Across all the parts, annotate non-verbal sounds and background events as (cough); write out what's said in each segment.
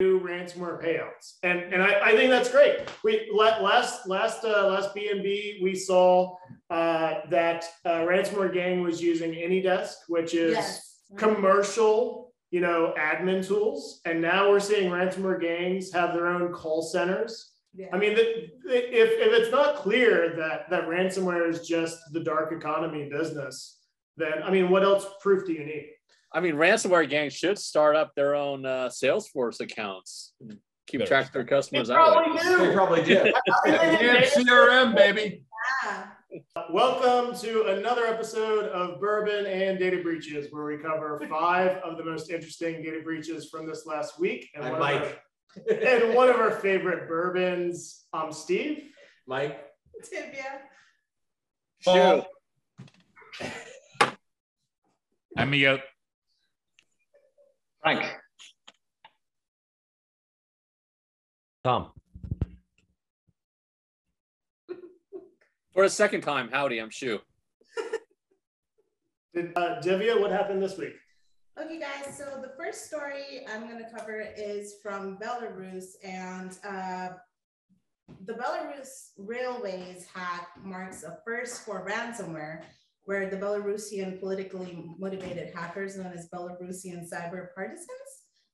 new ransomware payouts, and and I, I think that's great. We last last uh, last BNB we saw uh, that uh, ransomware gang was using AnyDesk, which is yes. commercial, you know, admin tools, and now we're seeing ransomware gangs have their own call centers. Yeah. I mean, if if it's not clear that that ransomware is just the dark economy business, then I mean, what else proof do you need? I mean, ransomware gangs should start up their own uh, Salesforce accounts. Keep track of their customers. They probably do. They probably do. (laughs) CRM, baby. Yeah. Welcome to another episode of Bourbon and Data Breaches, where we cover five of the most interesting data breaches from this last week. And I'm Mike. Our, (laughs) and one of our favorite bourbons, um, Steve. Mike. Divya. Paul. I'm (laughs) Miguel. Frank. Tom. For a second time, howdy, I'm Shu. (laughs) Did, uh, Divya, what happened this week? Okay, guys. So the first story I'm going to cover is from Belarus, and uh, the Belarus railways hack marks a first for ransomware where the Belarusian politically motivated hackers known as Belarusian cyber partisans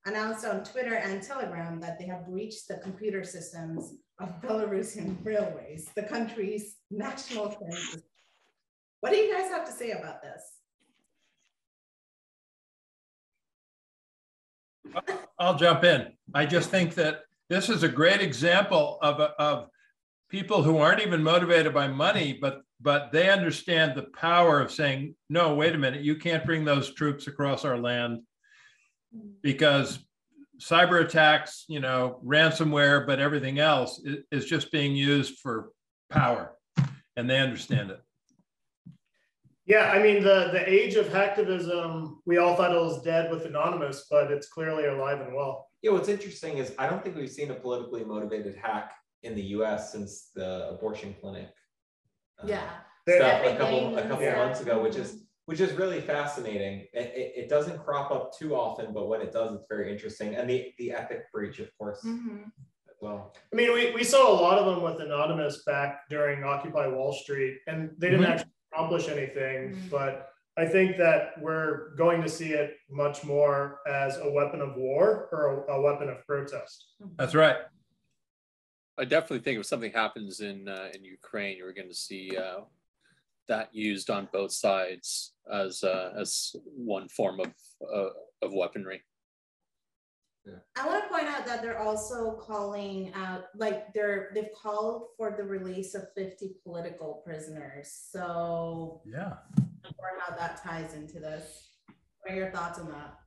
announced on Twitter and Telegram that they have breached the computer systems of Belarusian railways, the country's national train What do you guys have to say about this? I'll jump in. I just think that this is a great example of, of people who aren't even motivated by money, but but they understand the power of saying, no, wait a minute, you can't bring those troops across our land because cyber attacks, you know, ransomware, but everything else is just being used for power, and they understand it. Yeah, I mean the the age of hacktivism, we all thought it was dead with Anonymous, but it's clearly alive and well. Yeah, what's interesting is I don't think we've seen a politically motivated hack in the U.S. since the abortion clinic uh, yeah. stuff a couple a couple yeah. months ago, which is which is really fascinating. It, it, it, doesn't crop up too often, but when it does, it's very interesting. And the the epic breach, of course. Mm-hmm. Well, I mean, we, we saw a lot of them with Anonymous back during Occupy Wall Street, and they didn't mm-hmm. actually accomplish anything. Mm-hmm. But I think that we're going to see it much more as a weapon of war or a, a weapon of protest. That's right. I definitely think if something happens in uh, in Ukraine, you're going to see uh, that used on both sides as uh, as one form of uh, of weaponry. Yeah. I want to point out that they're also calling out, like they're they've called for the release of 50 political prisoners. So yeah, or how that ties into this. What are your thoughts on that?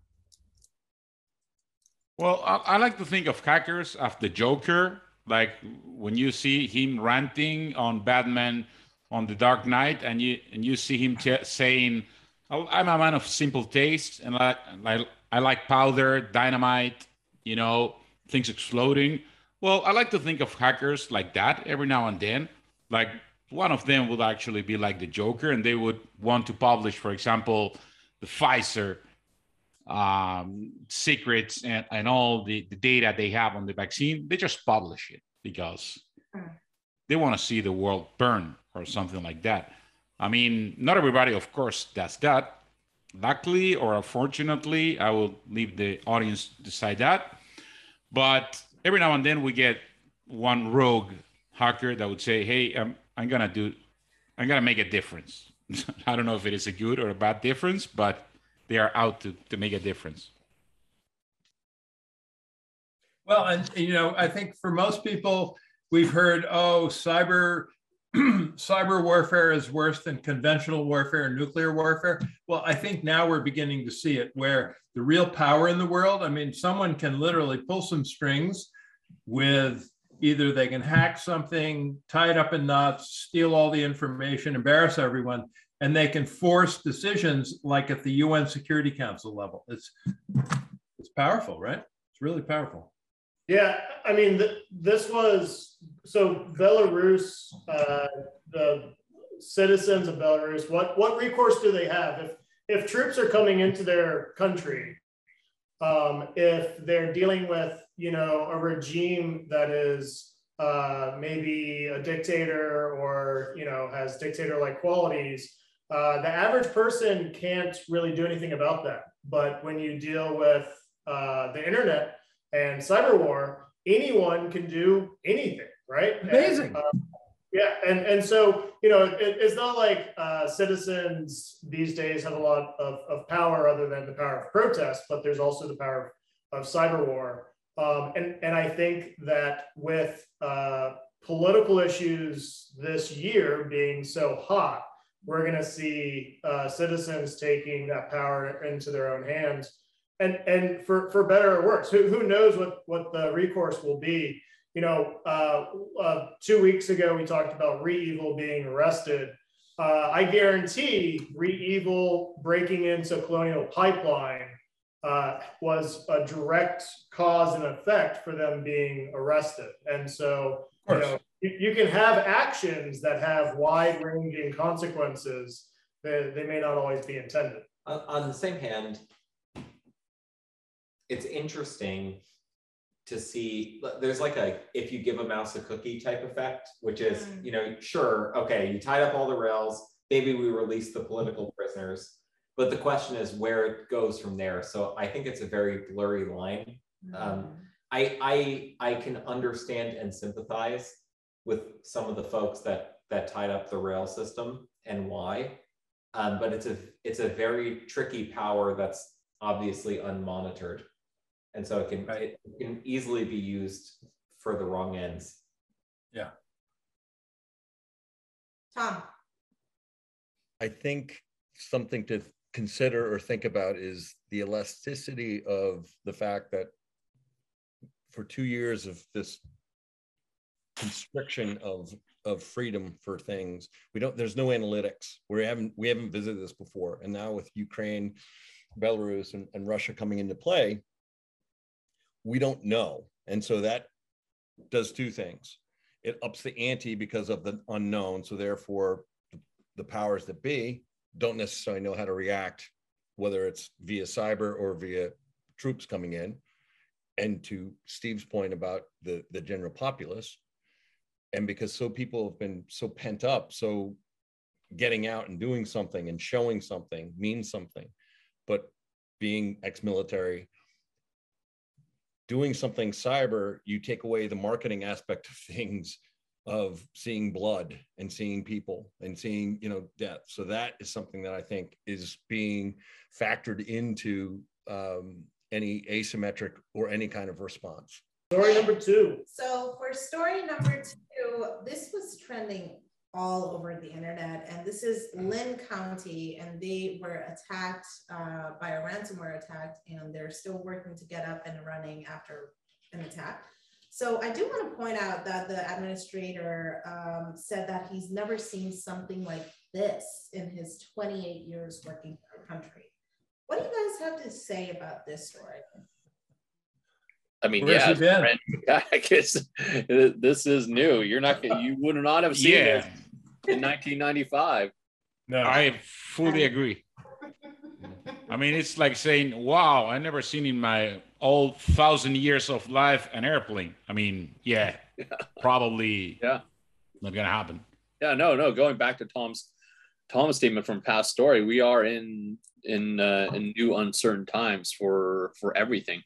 Well, I, I like to think of hackers as the Joker like when you see him ranting on Batman on the Dark Knight, and you and you see him saying, oh, "I'm a man of simple taste, and I, I I like powder, dynamite, you know, things exploding." Well, I like to think of hackers like that every now and then. Like one of them would actually be like the Joker, and they would want to publish, for example, the Pfizer um, secrets and, and all the, the data they have on the vaccine, they just publish it because mm. they want to see the world burn or something like that. I mean, not everybody, of course, does that. Luckily or unfortunately, I will leave the audience decide that. But every now and then we get one rogue hacker that would say, "Hey, I'm I'm gonna do, I'm gonna make a difference." (laughs) I don't know if it is a good or a bad difference, but they are out to, to make a difference. Well, and you know, I think for most people, we've heard, oh, cyber (clears throat) cyber warfare is worse than conventional warfare and nuclear warfare. Well, I think now we're beginning to see it where the real power in the world, I mean, someone can literally pull some strings with either they can hack something, tie it up in knots, steal all the information, embarrass everyone, and they can force decisions like at the UN Security Council level. It's it's powerful, right? It's really powerful. Yeah, I mean, th- this was so Belarus, uh, the citizens of Belarus. What what recourse do they have if if troops are coming into their country? Um, if they're dealing with you know a regime that is uh, maybe a dictator or you know has dictator-like qualities, uh, the average person can't really do anything about that. But when you deal with uh, the internet and cyber war, anyone can do anything, right? Amazing. And, uh, yeah, and and so you know, it, it's not like uh, citizens these days have a lot of, of power other than the power of protest, but there's also the power of, of cyber war. Um, and and I think that with uh, political issues this year being so hot, we're going to see uh, citizens taking that power into their own hands. And and for for better or worse, who who knows what what the recourse will be you know, uh, uh, two weeks ago we talked about REvil being arrested. Uh, I guarantee REvil breaking into Colonial Pipeline uh, was a direct cause and effect for them being arrested. And so, you know, you, you, can have actions that have wide-ranging consequences. That they may not always be intended. On, on the same hand, it's interesting to see there's like a if you give a mouse a cookie type effect which is mm. you know sure okay you tied up all the rails maybe we release the political prisoners but the question is where it goes from there so i think it's a very blurry line mm. um, I, I i can understand and sympathize with some of the folks that that tied up the rail system and why um, but it's a it's a very tricky power that's obviously unmonitored and so it can right. it can easily be used for the wrong ends. Yeah. Tom. I think something to consider or think about is the elasticity of the fact that for two years of this constriction of of freedom for things we don't there's no analytics we haven't we haven't visited this before and now with ukraine belarus and, and russia coming into play we don't know. And so that does two things. It ups the ante because of the unknown. So therefore, the powers that be don't necessarily know how to react, whether it's via cyber or via troops coming in. And to Steve's point about the, the general populace, and because so people have been so pent up, so getting out and doing something and showing something means something. But being ex-military, doing something cyber, you take away the marketing aspect of (laughs) things of seeing blood and seeing people and seeing, you know, death. So that is something that I think is being factored into um, any asymmetric or any kind of response. Story number two. So for story number two, this was trending all over the internet. And this is Lynn County, and they were attacked uh, by a ransomware attack, and they're still working to get up and running after an attack. So I do want to point out that the administrator um, said that he's never seen something like this in his 28 years working for the country. What do you guys have to say about this story? I mean, Where's yeah, (laughs) I guess this is new. You're not you would not have seen yeah. it in 1995. No, I fully agree. I mean, it's like saying, "Wow, I never seen in my all thousand years of life an airplane." I mean, yeah, yeah. (laughs) probably, yeah, not gonna happen. Yeah, no, no. Going back to Tom's Tom's statement from past story, we are in in uh, in new uncertain times for for everything.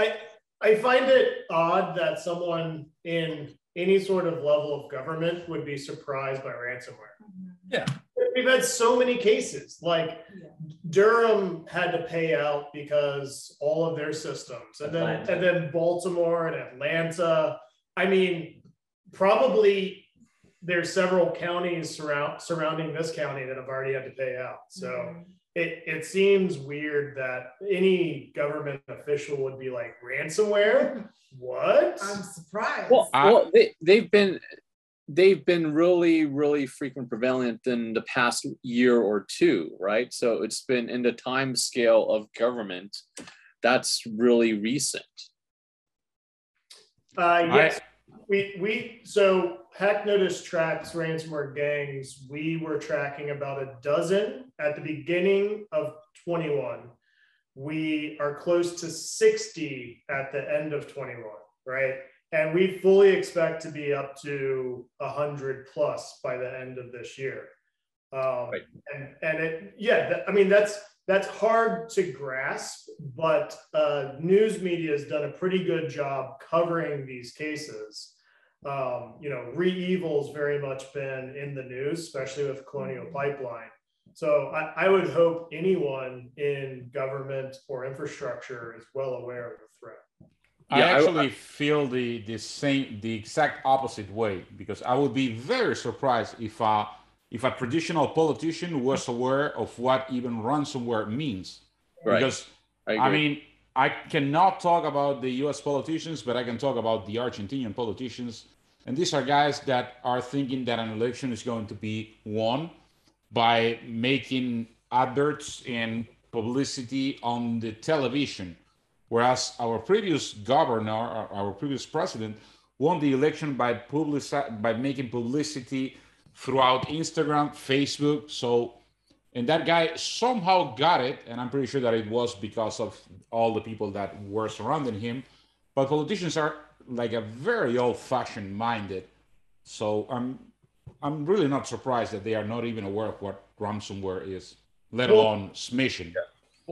I I find it odd that someone in any sort of level of government would be surprised by ransomware. Mm-hmm. Yeah. We've had so many cases. Like Durham had to pay out because all of their systems, and then Atlanta. and then Baltimore and Atlanta. I mean, probably there's several counties surround surrounding this county that have already had to pay out. So mm-hmm it, it seems weird that any government official would be like ransomware. What? I'm surprised. Well, well they, they've been they've been really really frequent prevalent in the past year or two right so it's been in the time scale of government that's really recent uh yes I, we we so Hack Notice tracks ransomware gangs. We were tracking about a dozen at the beginning of 21. we are close to 60 at the end of 21, right? And we fully expect to be up to 100 plus by the end of this year. Um, Right. And and it, yeah, that- I mean that's that's hard to grasp, but uh, news media has done a pretty good job covering these cases. Um, you know, REvil's very much been in the news, especially with Colonial Pipeline. So I, I would hope anyone in government or infrastructure is well aware of the threat. I Yeah, I- actually feel the the same the exact opposite way because I would be very surprised if a if a traditional politician was (laughs) aware of what even ransomware means. Right. Because I, I, mean, I cannot talk about the U.S. politicians, but I can talk about the Argentinian politicians, and these are guys that are thinking that an election is going to be won by making adverts and publicity on the television whereas our previous governor, our, previous president, won the election by public by making publicity throughout Instagram, Facebook. So, and that guy somehow got it, and I'm pretty sure that it was because of all the people that were surrounding him. But politicians are like a very old-fashioned minded, so I'm I'm really not surprised that they are not even aware of what ransomware is, let Well- alone smishing.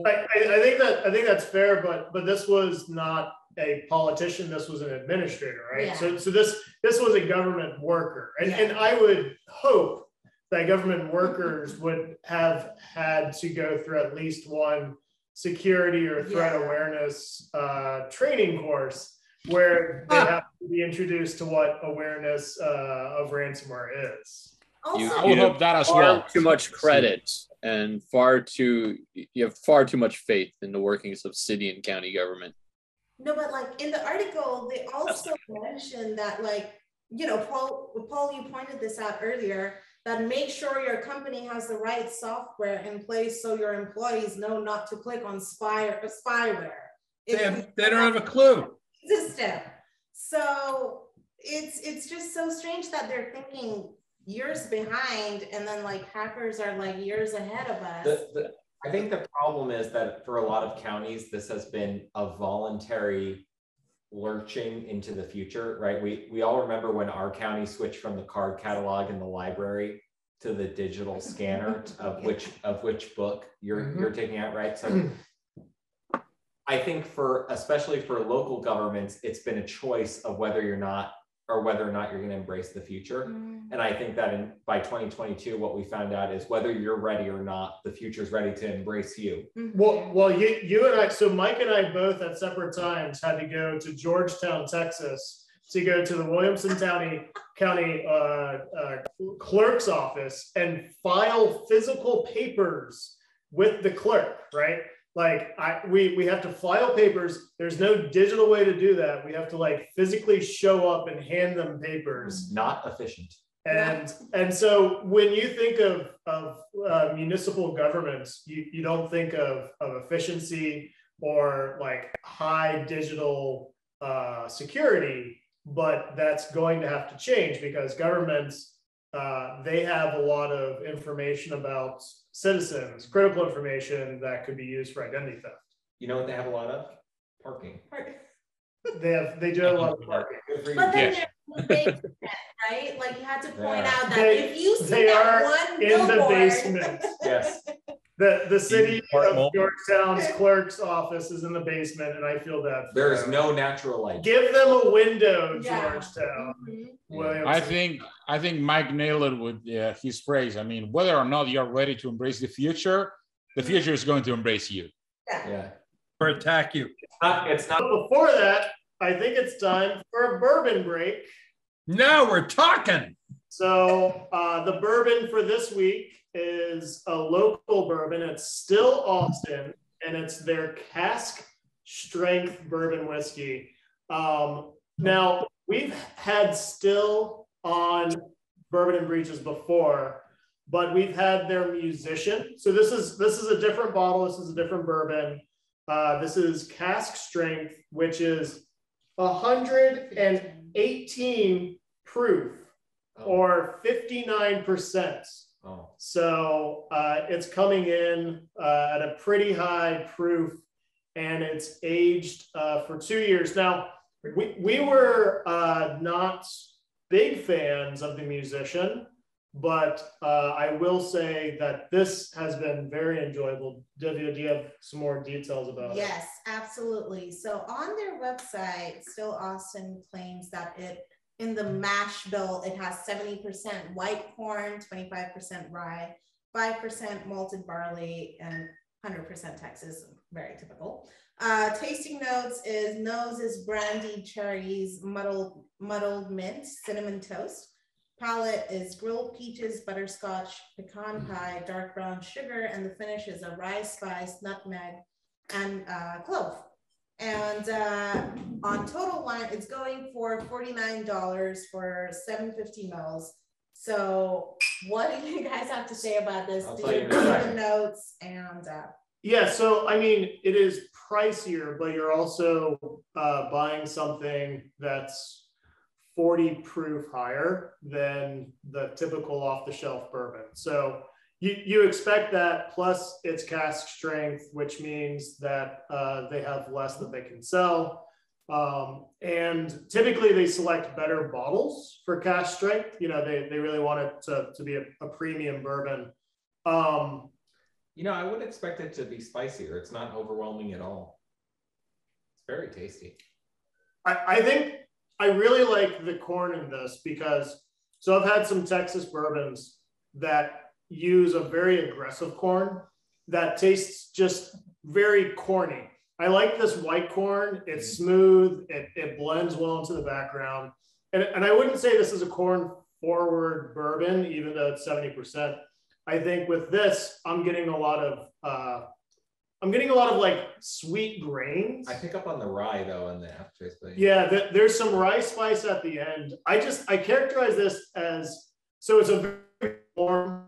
I, I, I think that I think that's fair, but but this was not a politician. This was an administrator, right? Yeah. So so this this was a government worker, and Yeah. and I would hope that government workers would have had to go through at least one security or threat Yeah. awareness uh, training course where they have to be introduced to what awareness uh, of ransomware is. Also, You- I would hope that as far well. too much credit and far too you have far too much faith in the workings of city and county government. No, but like in the article, they also mentioned that like, you know, Paul, Paul, you pointed this out earlier, that make sure your company has the right software in place so your employees know not to click on spy or spyware. They, have, they don't have a clue. system. So it's it's just so strange that they're thinking years behind and then like hackers are like years ahead of us. The, the, I think the problem is that for a lot of counties, this has been a voluntary lurching into the future, right? We we all remember when our county switched from the card catalog in the library to the digital (laughs) scanner of which of which book you're Mhm. you're taking out, right? So (clears throat) I think for especially for local governments, it's been a choice of whether you're not or whether or not you're going to embrace the future. Mm, And I think that in by 2022, what we found out is whether you're ready or not, the future's ready to embrace you. mhm. Well, well, you, you and I, so Mike and I both at separate times had to go to Georgetown, Texas, to go to the Williamson County County uh, uh, Clerk's office and file physical papers with the clerk, right? Like I, we we have to file papers. There's no digital way to do that. We have to like physically show up and hand them papers. Not efficient. And and so when you think of of uh, municipal governments, you, you don't think of of efficiency or like high digital uh, security, but that's going to have to change because governments uh, they have a lot of information about citizens, critical information that could be used for identity theft. You know what they have a lot of? Parking. They have they do have a lot of (laughs) parking. Good for you. But then Yes. There's (laughs) right? Like you had to point Yeah. out that They- if you see they that are one in the billboard, basement. (laughs) Yes. The the city of mobile. Georgetown's clerk's office is in the basement, and I feel that. There is no natural light. Give them a window, Yeah. Georgetown. Mhm. I think I think Mike nailed it with uh, his phrase. I mean, whether or not you're ready to embrace the future, the future is going to embrace you. Yeah. Or attack you. It's not, it's not But before that, I think it's time for a bourbon break. Now we're talking. So uh, the bourbon for this week is a local bourbon. It's Still Austin, and it's their cask strength bourbon whiskey. Um, now we've had still on bourbon and breaches before, but we've had their musician. So this is this is a different bottle. This is a different bourbon. Uh, this is cask strength, which is 118 proof or 59%. Oh, So uh, it's coming in uh, at a pretty high proof. and it's aged uh, for two years. Now, we, we were uh, not big fans of the musician, but uh, I will say that this has been very enjoyable. Divya, do you have some more details about yes, it? Yes, absolutely. So on their website, Still Austin claims that it in the mash bill, it has 70% white corn, 25% rye, 5% malted barley, and 100% Texas, very typical. Uh, tasting notes is nose is brandy, cherries, muddled, muddled mint, cinnamon toast. Palate is grilled peaches, butterscotch, pecan pie, dark brown sugar, and the finish is a rye spice, nutmeg, and uh, clove. And uh, on total wine, it's going for $49 for 750 mils. So what do you guys have to say about this? I'll do you the notes and uh, yeah, so I mean, it is pricier, but you're also uh, buying something that's 40 proof higher than the typical off the shelf bourbon. So you, you expect that plus its cask strength, which means that uh, they have less that they can sell. Um, and typically they select better bottles for cask strength. You know, they, they really want it to, to be a, a premium bourbon. Um, you know, I would expect it to be spicier. It's not overwhelming at all. It's very tasty. I, I think I really like the corn in this because so I've had some Texas bourbons that use a very aggressive corn that tastes just very corny. I like this white corn. It's mm. smooth. It, it blends well into the background. And, and I wouldn't say this is a corn forward bourbon, even though it's 70%. I think with this, I'm getting a lot of, uh, I'm getting a lot of like sweet grains. I pick up on the rye though in the aftertaste. Yeah, the, there's some rye spice at the end. I just, I characterize this as, so it's a very warm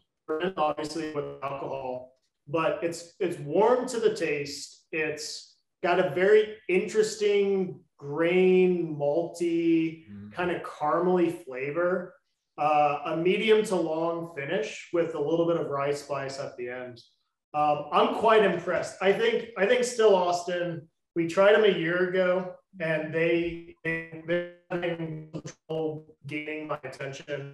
obviously with alcohol, but it's it's warm to the taste. It's got a very interesting grain, malty, mm. kind of caramely flavor. Uh, a medium to long finish with a little bit of rye spice at the end. Um, I'm quite impressed. I think I think Still Austin. We tried them a year ago, and they they trouble gaining my attention.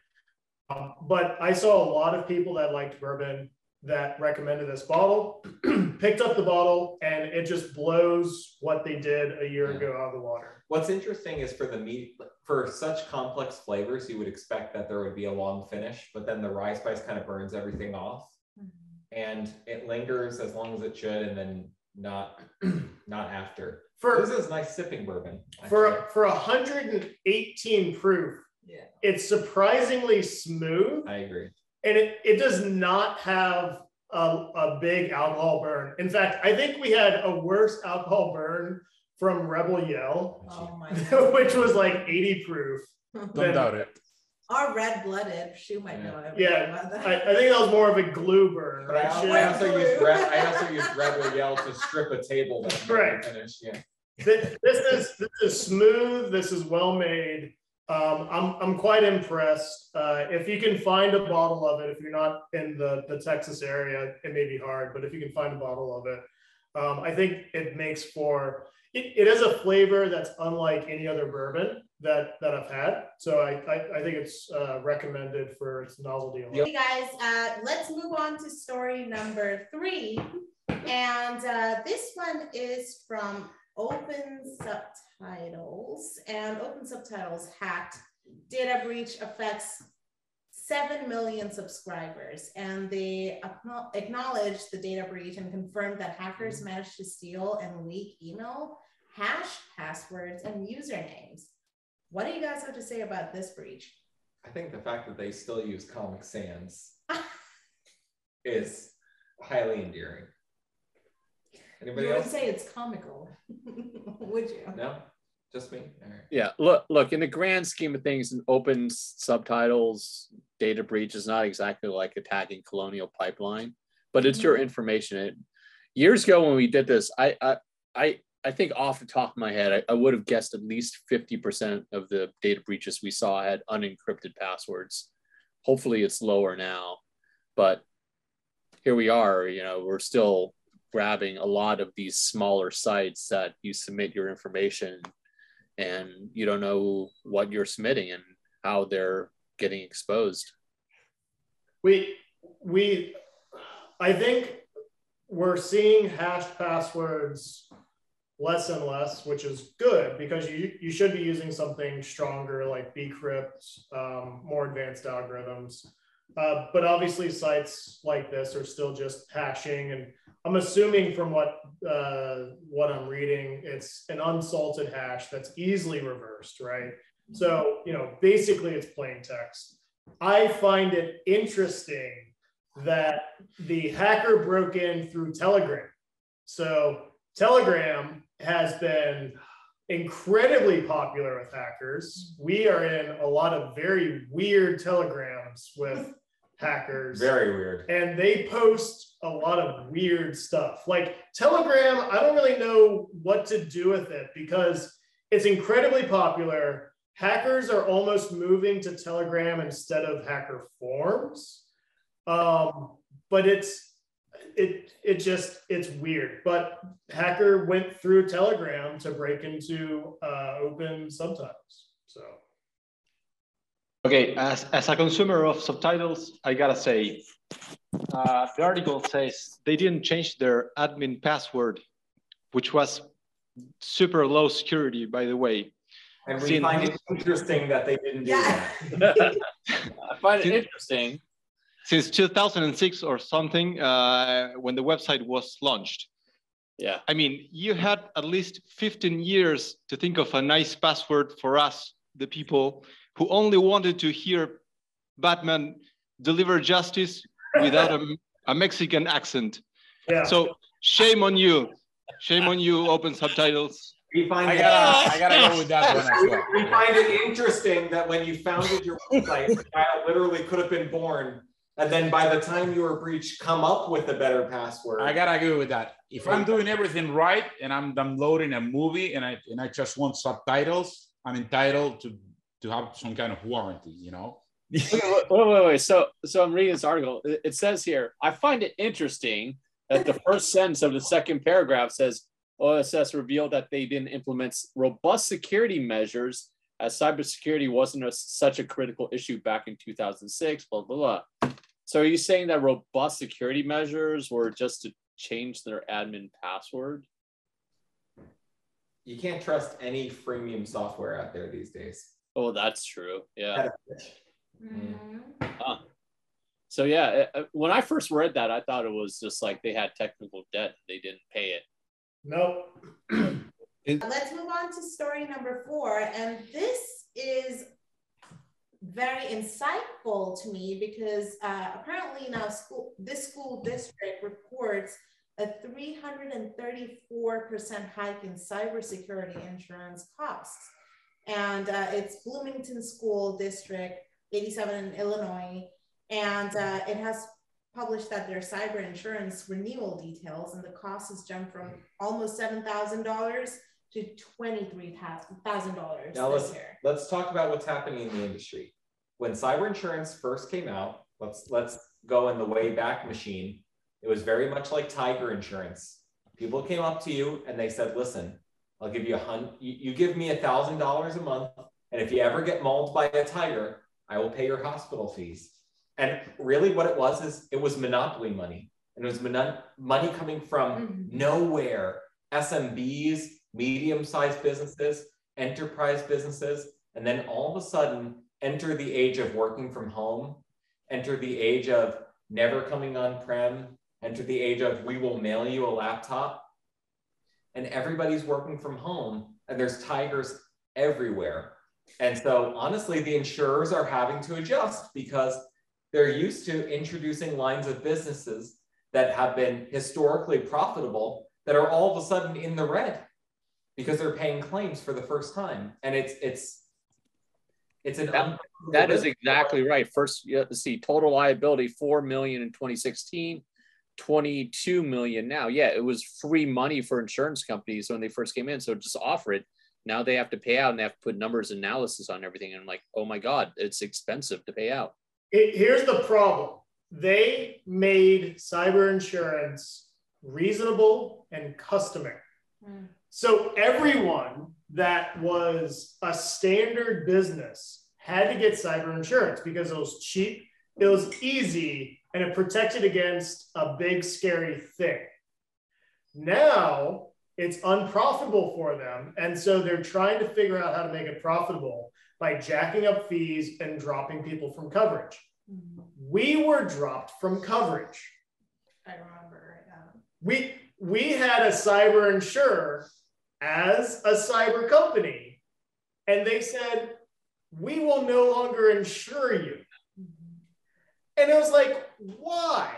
Um, but I saw a lot of people that liked bourbon that recommended this bottle, (clears throat) picked up the bottle, and it just blows what they did a year yeah. ago out of the water. What's interesting is for the meat, for such complex flavors, you would expect that there would be a long finish, but then the rye spice kind of burns everything off. And it lingers as long as it should, and then not (clears throat) not after. For this is nice sipping bourbon. Actually. For for 118 proof, yeah. It's surprisingly smooth. I agree. And it, it does not have a, a big alcohol burn. In fact, I think we had a worse alcohol burn from Rebel Yell, oh (laughs) which was like 80 proof. Don't than, doubt it. Or red blooded. She might know everything yeah, about that. I, I, think that was more of a glue burn. Right? I, I, also used Red, I also used Rebel Yell to strip a table that's right. finished. Yeah. This, this is this is smooth. This is well made. Um, I'm, I'm quite impressed. Uh, if you can find a bottle of it, if you're not in the, the Texas area, it may be hard, but if you can find a bottle of it, um, I think it makes for, it, it has a flavor that's unlike any other bourbon that, that I've had. So I, I, I think it's uh, recommended for its novelty. Hey guys, uh, let's move on to story number three. And uh, this one is from Open subtitles and open subtitles hacked data breach affects 7 million subscribers and they acknowledged the data breach and confirmed that hackers managed to steal and leak email hash passwords and usernames what do you guys have to say about this breach i think the fact that they still use comic sans (laughs) is highly endearing Anybody you would else? say it's comical, (laughs) would you? No, just me. Yeah, look, look. In the grand scheme of things, an open subtitles data breach is not exactly like attacking Colonial Pipeline, but it's mm-hmm. your information. It, years ago when we did this, I, I, I, I think off the top of my head, I, I would have guessed at least fifty percent of the data breaches we saw had unencrypted passwords. Hopefully, it's lower now, but here we are. You know, we're still grabbing a lot of these smaller sites that you submit your information and you don't know what you're submitting and how they're getting exposed. We we I think we're seeing hashed passwords less and less, which is good because you you should be using something stronger like bcrypt, um, more advanced algorithms. Uh, but obviously, sites like this are still just hashing, and I'm assuming from what uh, what I'm reading, it's an unsalted hash that's easily reversed, right? So you know, basically, it's plain text. I find it interesting that the hacker broke in through Telegram. So Telegram has been incredibly popular with hackers. We are in a lot of very weird telegrams with (laughs) hackers. Very weird. And they post a lot of weird stuff. Like Telegram, I don't really know what to do with it because it's incredibly popular. Hackers are almost moving to Telegram instead of hacker forums. Um, but it's it it just it's weird. But hacker went through Telegram to break into uh, open subtitles. So okay, as as a consumer of subtitles, I gotta say, uh, the article says they didn't change their admin password, which was super low security, by the way. And we find it interesting that they didn't do yeah. that. (laughs) (laughs) I find it interesting since 2006 or something uh, when the website was launched. Yeah. I mean, you had at least 15 years to think of a nice password for us, the people who only wanted to hear Batman deliver justice without a, a Mexican accent. Yeah. So shame on you. Shame on you, open subtitles. We find I gotta, I gotta go with that one as well. We find it interesting that when you founded your website, the child literally could have been born and then by the time you were breached, come up with a better password. I gotta agree with that. If I'm doing everything right and I'm downloading a movie and I and I just want subtitles, I'm entitled to to have some kind of warranty, you know. (laughs) wait, wait, wait, wait. So so I'm reading this article. It says here, I find it interesting that the first (laughs) sentence of the second paragraph says OSS revealed that they didn't implement robust security measures as cybersecurity wasn't a, such a critical issue back in 2006, blah, blah, blah. So are you saying that robust security measures were just to change their admin password? You can't trust any freemium software out there these days. Oh, that's true. Yeah. Mm. Huh. So yeah, uh, uh, when I first read that, I thought it was just like they had technical debt; they didn't pay it. Nope. Let's move on to story number four, and this is very insightful to me because uh, apparently now school this school district reports a 334% hike in cybersecurity insurance costs. And uh, it's Bloomington School District 87 in Illinois. And uh, it has published that their cyber insurance renewal details and the cost has jumped from almost $7,000 to $23,000 now let's, year. Let's talk about what's happening in the industry. When cyber insurance first came out, let's let's go in the way back machine. It was very much like tiger insurance. People came up to you and they said, "Listen, I'll give you a hundred. You, you give me a thousand dollars a month, and if you ever get mauled by a tiger, I will pay your hospital fees." And really, what it was is it was monopoly money, and it was mon- money coming from mm-hmm. nowhere. SMBs, medium-sized businesses, enterprise businesses, and then all of a sudden, enter the age of working from home, enter the age of never coming on prem, enter the age of we will mail you a laptop. And everybody's working from home, and there's tigers everywhere. And so, honestly, the insurers are having to adjust because they're used to introducing lines of businesses that have been historically profitable that are all of a sudden in the red because they're paying claims for the first time. And it's it's it's an that, that is exactly right. First, you have to see total liability 4 million in 2016, 22 million now. Yeah, it was free money for insurance companies when they first came in. So just offer it. Now they have to pay out and they have to put numbers analysis on everything. And I'm like, oh my God, it's expensive to pay out. It, here's the problem. They made cyber insurance reasonable, and customary. Mm. So everyone that was a standard business had to get cyber insurance because it was cheap, it was easy, and it protected against a big scary thing. Now it's unprofitable for them. And so they're trying to figure out how to make it profitable by jacking up fees and dropping people from coverage. Mhm. We were dropped from coverage. I remember right now. We we had a cyber insurer as a cyber company, and they said, we will no longer insure you. And it was like, why?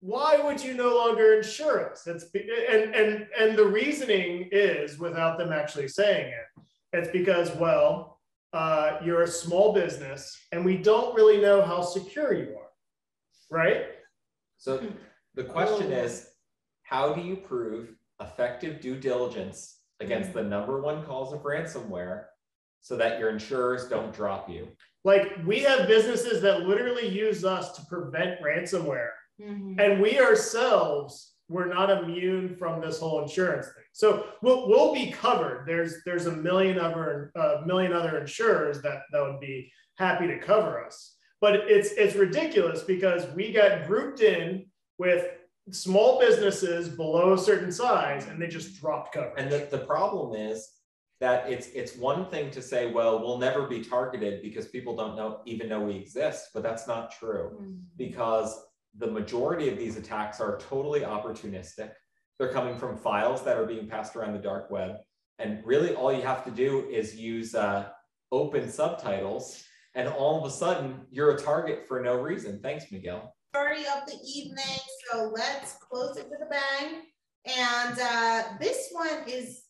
Why would you no longer insure us? It's and and and the reasoning is, without them actually saying it, it's because well, uh, you're a small business, and we don't really know how secure you are, right? So the question is, how do you prove effective due diligence against the number one cause of ransomware so that your insurers don't drop you? Like we have businesses that literally use us to prevent ransomware. Mhm. And we ourselves were not immune from this whole insurance thing. So we'll, we'll be covered. There's there's a million other a million other insurers that that would be happy to cover us. But it's it's ridiculous because we got grouped in with small businesses below a certain size and they just dropped coverage. And the, the problem is that it's it's one thing to say, well, we'll never be targeted because people don't know even know we exist, but that's not true Mhm. because the majority of these attacks are totally opportunistic. They're coming from files that are being passed around the dark web. And really all you have to do is use uh, open subtitles and all of a sudden you're a target for no reason. Thanks, Miguel. Story of the evening. So let's close it with a bang. And uh, this one is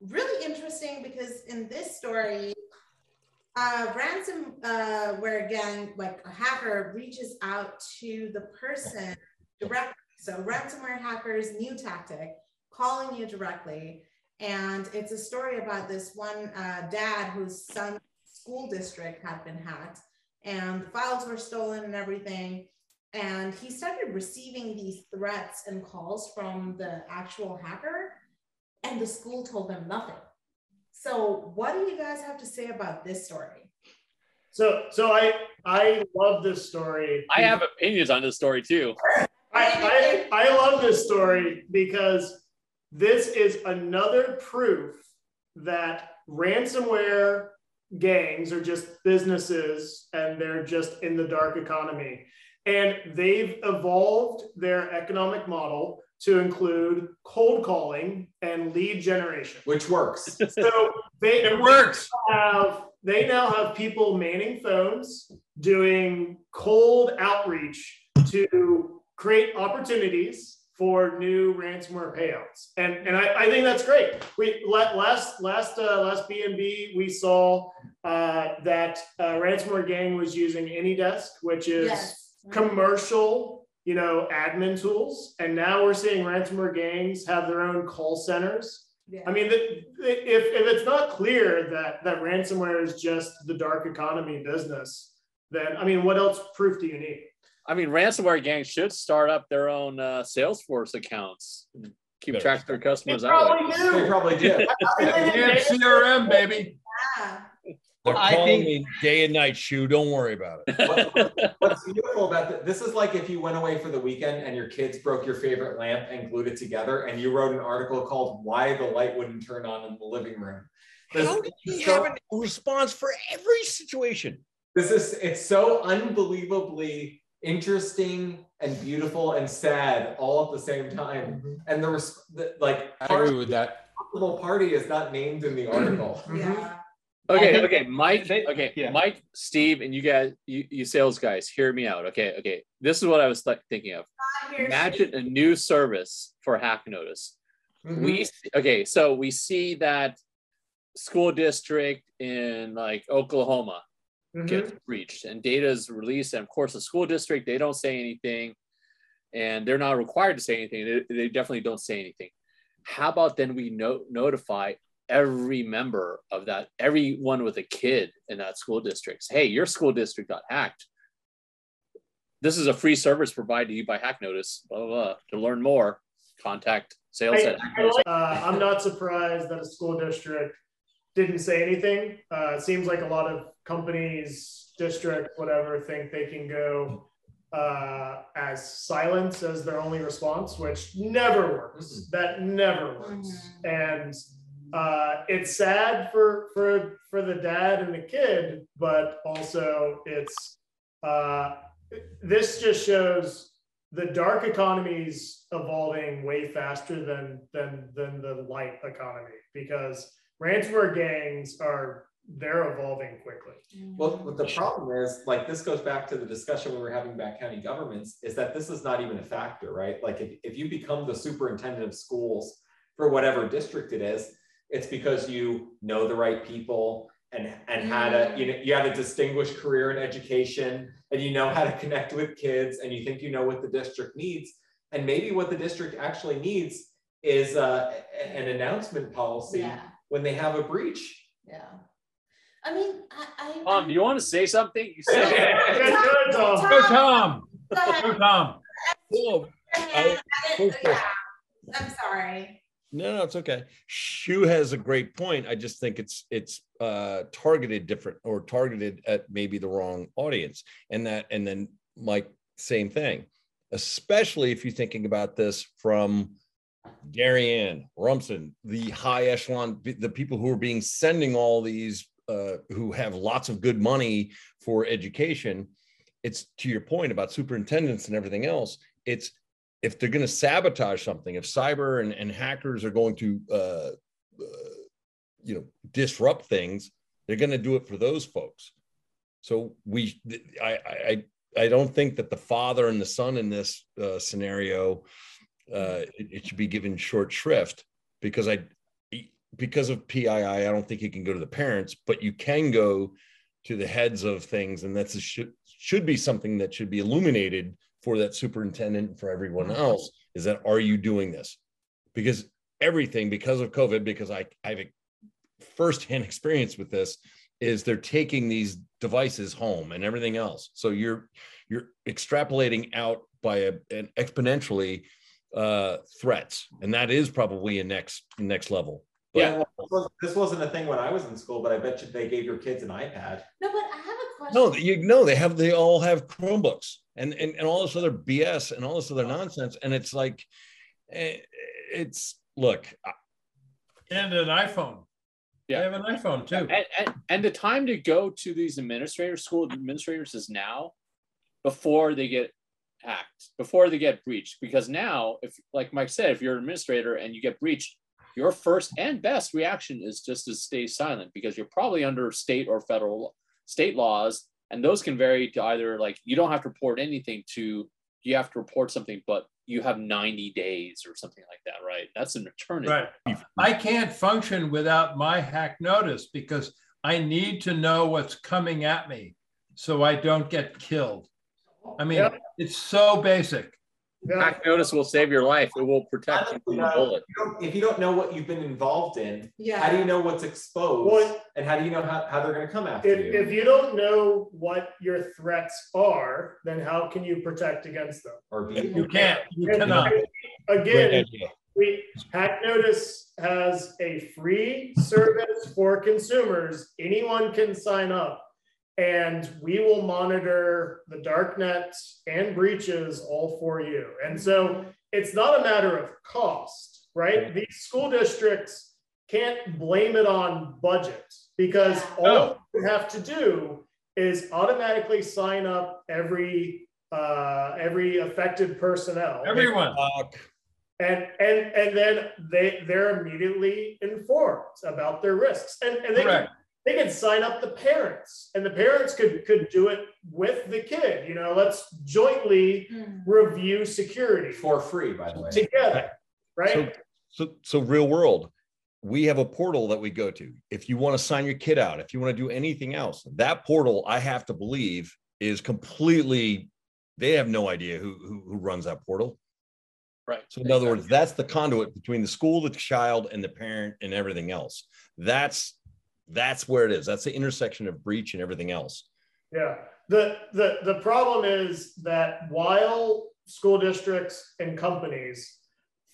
really interesting because in this story, uh, ransom, uh, again, like a hacker reaches out to the person directly. So ransomware hackers, new tactic, calling you directly. And it's a story about this one uh, dad whose son's school district had been hacked and files were stolen and everything. And he started receiving these threats and calls from the actual hacker, and the school told them nothing. So, what do you guys have to say about this story? So so I I love this story. I have opinions on this story too. I, I, I love this story because this is another proof that ransomware gangs are just businesses and they're just in the dark economy. And they've evolved their economic model to include cold calling and lead generation. Which works. So they It works. have they now have people manning phones doing cold outreach to create opportunities for new ransomware payouts and and i, I think that's great we la- last last uh, last bnb we saw uh, that uh, ransomware gang was using AnyDesk which is Yes. Commercial you know admin tools and now we're seeing ransomware gangs have their own call centers Yeah. I mean, the, the- if, if it's not clear that, that ransomware is just the dark economy business, then, I mean, what else proof do you need? I mean, ransomware gangs should start up their own uh, Salesforce accounts, keep Better track of their customers They that way. probably They do. probably do. (laughs) And CRM, baby. Yeah. They're I calling think- me day and night, Shu. Don't worry about it. What- What's beautiful about this, this is like if you went away for the weekend and your kids broke your favorite lamp and glued it together and you wrote an article called Why the Light Wouldn't Turn On in the Living Room. This, How did he so- have a response for every situation? this is, it's so unbelievably interesting and beautiful and sad all at the same time. Mm-hmm. And the, res- the like, I agree with that. possible party is not named in the article. Yeah. Okay, think okay, Mike. they- okay, yeah. Mike, Steve, and you guys, you, you sales guys, hear me out. Okay, okay. This is what I was like thinking of. Imagine a new service for Hack Notice. Mhm. We okay, so we see that school district in like Oklahoma Mhm. gets breached and data is released, and of course, the school district they don't say anything, and they're not required to say anything. They, they definitely don't say anything. How about then we no- notify every member of that, everyone with a kid in that school district. Hey, your school district got hacked. This is a free service provided to you by Hack Notice. Blah, blah, blah. To learn more, contact sales. I, at I like- uh, I'm not surprised that a school district didn't say anything. Uh, it seems like a lot of companies, district, whatever, think they can go uh, as silence as their only response, which never works. That never works. And uh, it's sad for for for the dad and the kid, but also it's uh, this just shows the dark economy's evolving way faster than than than the light economy because ransomware gangs are they're evolving quickly. Well, the problem is, like, this goes back to the discussion we were having about county governments, is that this is not even a factor, right? Like, if, if you become the superintendent of schools for whatever district it is, it's because you know the right people and, and had a, you know, you had a distinguished career in education and you know how to connect with kids and you think you know what the district needs. And maybe what the district actually needs is uh, an announcement policy Yeah, when they have a breach. yeah. I mean, I, I. Tom, do you want to say something? You said Yeah, good, Tom. Go Tom, Go ahead. go Tom. Well, I didn't- I'm sorry. No, no, it's okay. Shu has a great point. I just think it's it's uh targeted different or targeted at maybe the wrong audience. And that and then Mike, same thing. Especially if you're thinking about this from Darien, Rumson, the high echelon, the people who are being sending all these uh who have lots of good money for education. It's to your point about superintendents and everything else. It's if they're going to sabotage something, if cyber and, and hackers are going to, uh, uh, you know, disrupt things, they're going to do it for those folks. So we, I, I, I don't think that the father and the son in this uh, scenario, uh, it, it should be given short shrift because I, because of PII, I don't think you can go to the parents, but you can go to the heads of things, and that's a should should be something that should be illuminated for that superintendent and for everyone else is that are you doing this? Because everything because of covid because i i've firsthand (laughs) experience with this is they're taking these devices home and everything else. So you're you're extrapolating out by a, an exponentially uh threats. And that is probably a next next level. But- Yeah, well, this wasn't- this wasn't a thing when I was in school, but I bet you they gave your kids an iPad. No, but I have a question. No, you know they have they all have Chromebooks and and, and all this other BS and all this other nonsense, and it's like, eh, it's look, And an iPhone. Yeah, I have an iPhone too. and, and, and the time to go to these administrators, school administrators is now before they get hacked, before they get breached. Because now, if like Mike said, if you're an administrator and you get breached, your first and best reaction is just to stay silent because you're probably under state or federal state laws, and those can vary to either like you don't have to report anything to you have to report something, but you have 90 days or something like that, right? That's an eternity. Right. I can't function without my hack notice because I need to know what's coming at me so I don't get killed. I mean, Yep. it's so basic. Yeah. Hack notice will save your life. It will protect you from the bullet. If you don't- If you don't know what you've been involved in, how do you know what's exposed? Well, And how do you know how, how they're gonna come after if, you? if you don't know what your threats are, then how can you protect against them? Or be. You can't, you And cannot. great Again, we, Hack Notice has a free service for consumers. Anyone can sign up. And we will monitor the dark nets and breaches all for you. And so it's not a matter of cost, right? These school districts can't blame it on budget because all you have to do is automatically sign up every uh, every affected personnel. Everyone. Fuck. and and and then they they're immediately informed about their risks and, and they can, Correct. They could sign up the parents and the parents could could do it with the kid you know let's jointly Hmm. review security For free, by the way. together right So, so, so real world, we have a portal that we go to. If you want to sign your kid out, if you want to do anything else, that portal, I have to believe, is completely. They have no idea who who, who runs that portal. Right. So in other words, that's the conduit between the school, the child, and the parent, and everything else. That's that's where it is. That's the intersection of breach and everything else. Yeah. The, the, the problem is that while school districts and companies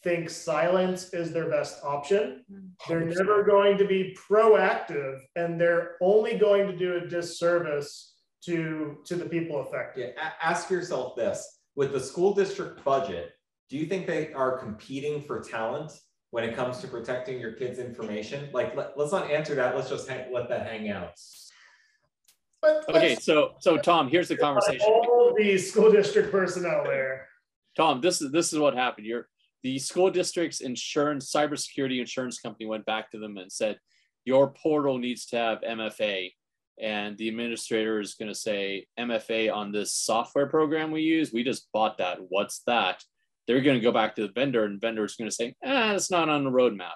think silence is their best option. They're never going to be proactive and they're only going to do a disservice to, to the people affected. Yeah, a- ask yourself this, with the school district budget, do you think they are competing for talent when it comes to protecting your kids' information? Like, let, let's not answer that, let's just hang, let that hang out. But Okay, so so Tom, here's the conversation. All the school district personnel there. Tom, this is this is what happened. Your the school district's insurance cybersecurity insurance company went back to them and said, your portal needs to have MFA. And the administrator is going to say MFA on this software program we use. We just bought that. What's that? They're going to go back to the vendor, and vendor is going to say, ah, it's not on the roadmap.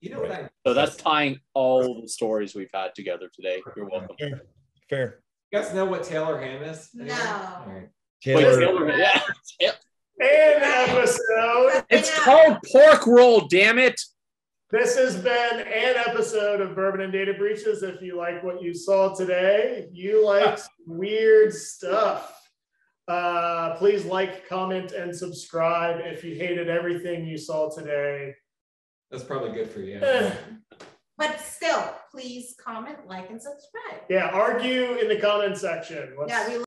You know what I, So that's tying all the stories we've had together today. You're welcome. Fair. Fair. you guys know what Taylor Ham is? No. Anyone? All right. Wait, Taylor, Taylor, yeah, And episode. it's called pork roll. Damn it! This has been an episode of Bourbon and Data Breaches. If you like what you saw today, you like weird stuff. Uh, please like, comment, and subscribe. If you hated everything you saw today, That's probably good for you. eh, But still, please comment, like, and subscribe. yeah, argue in the comment section. What's- Yeah, we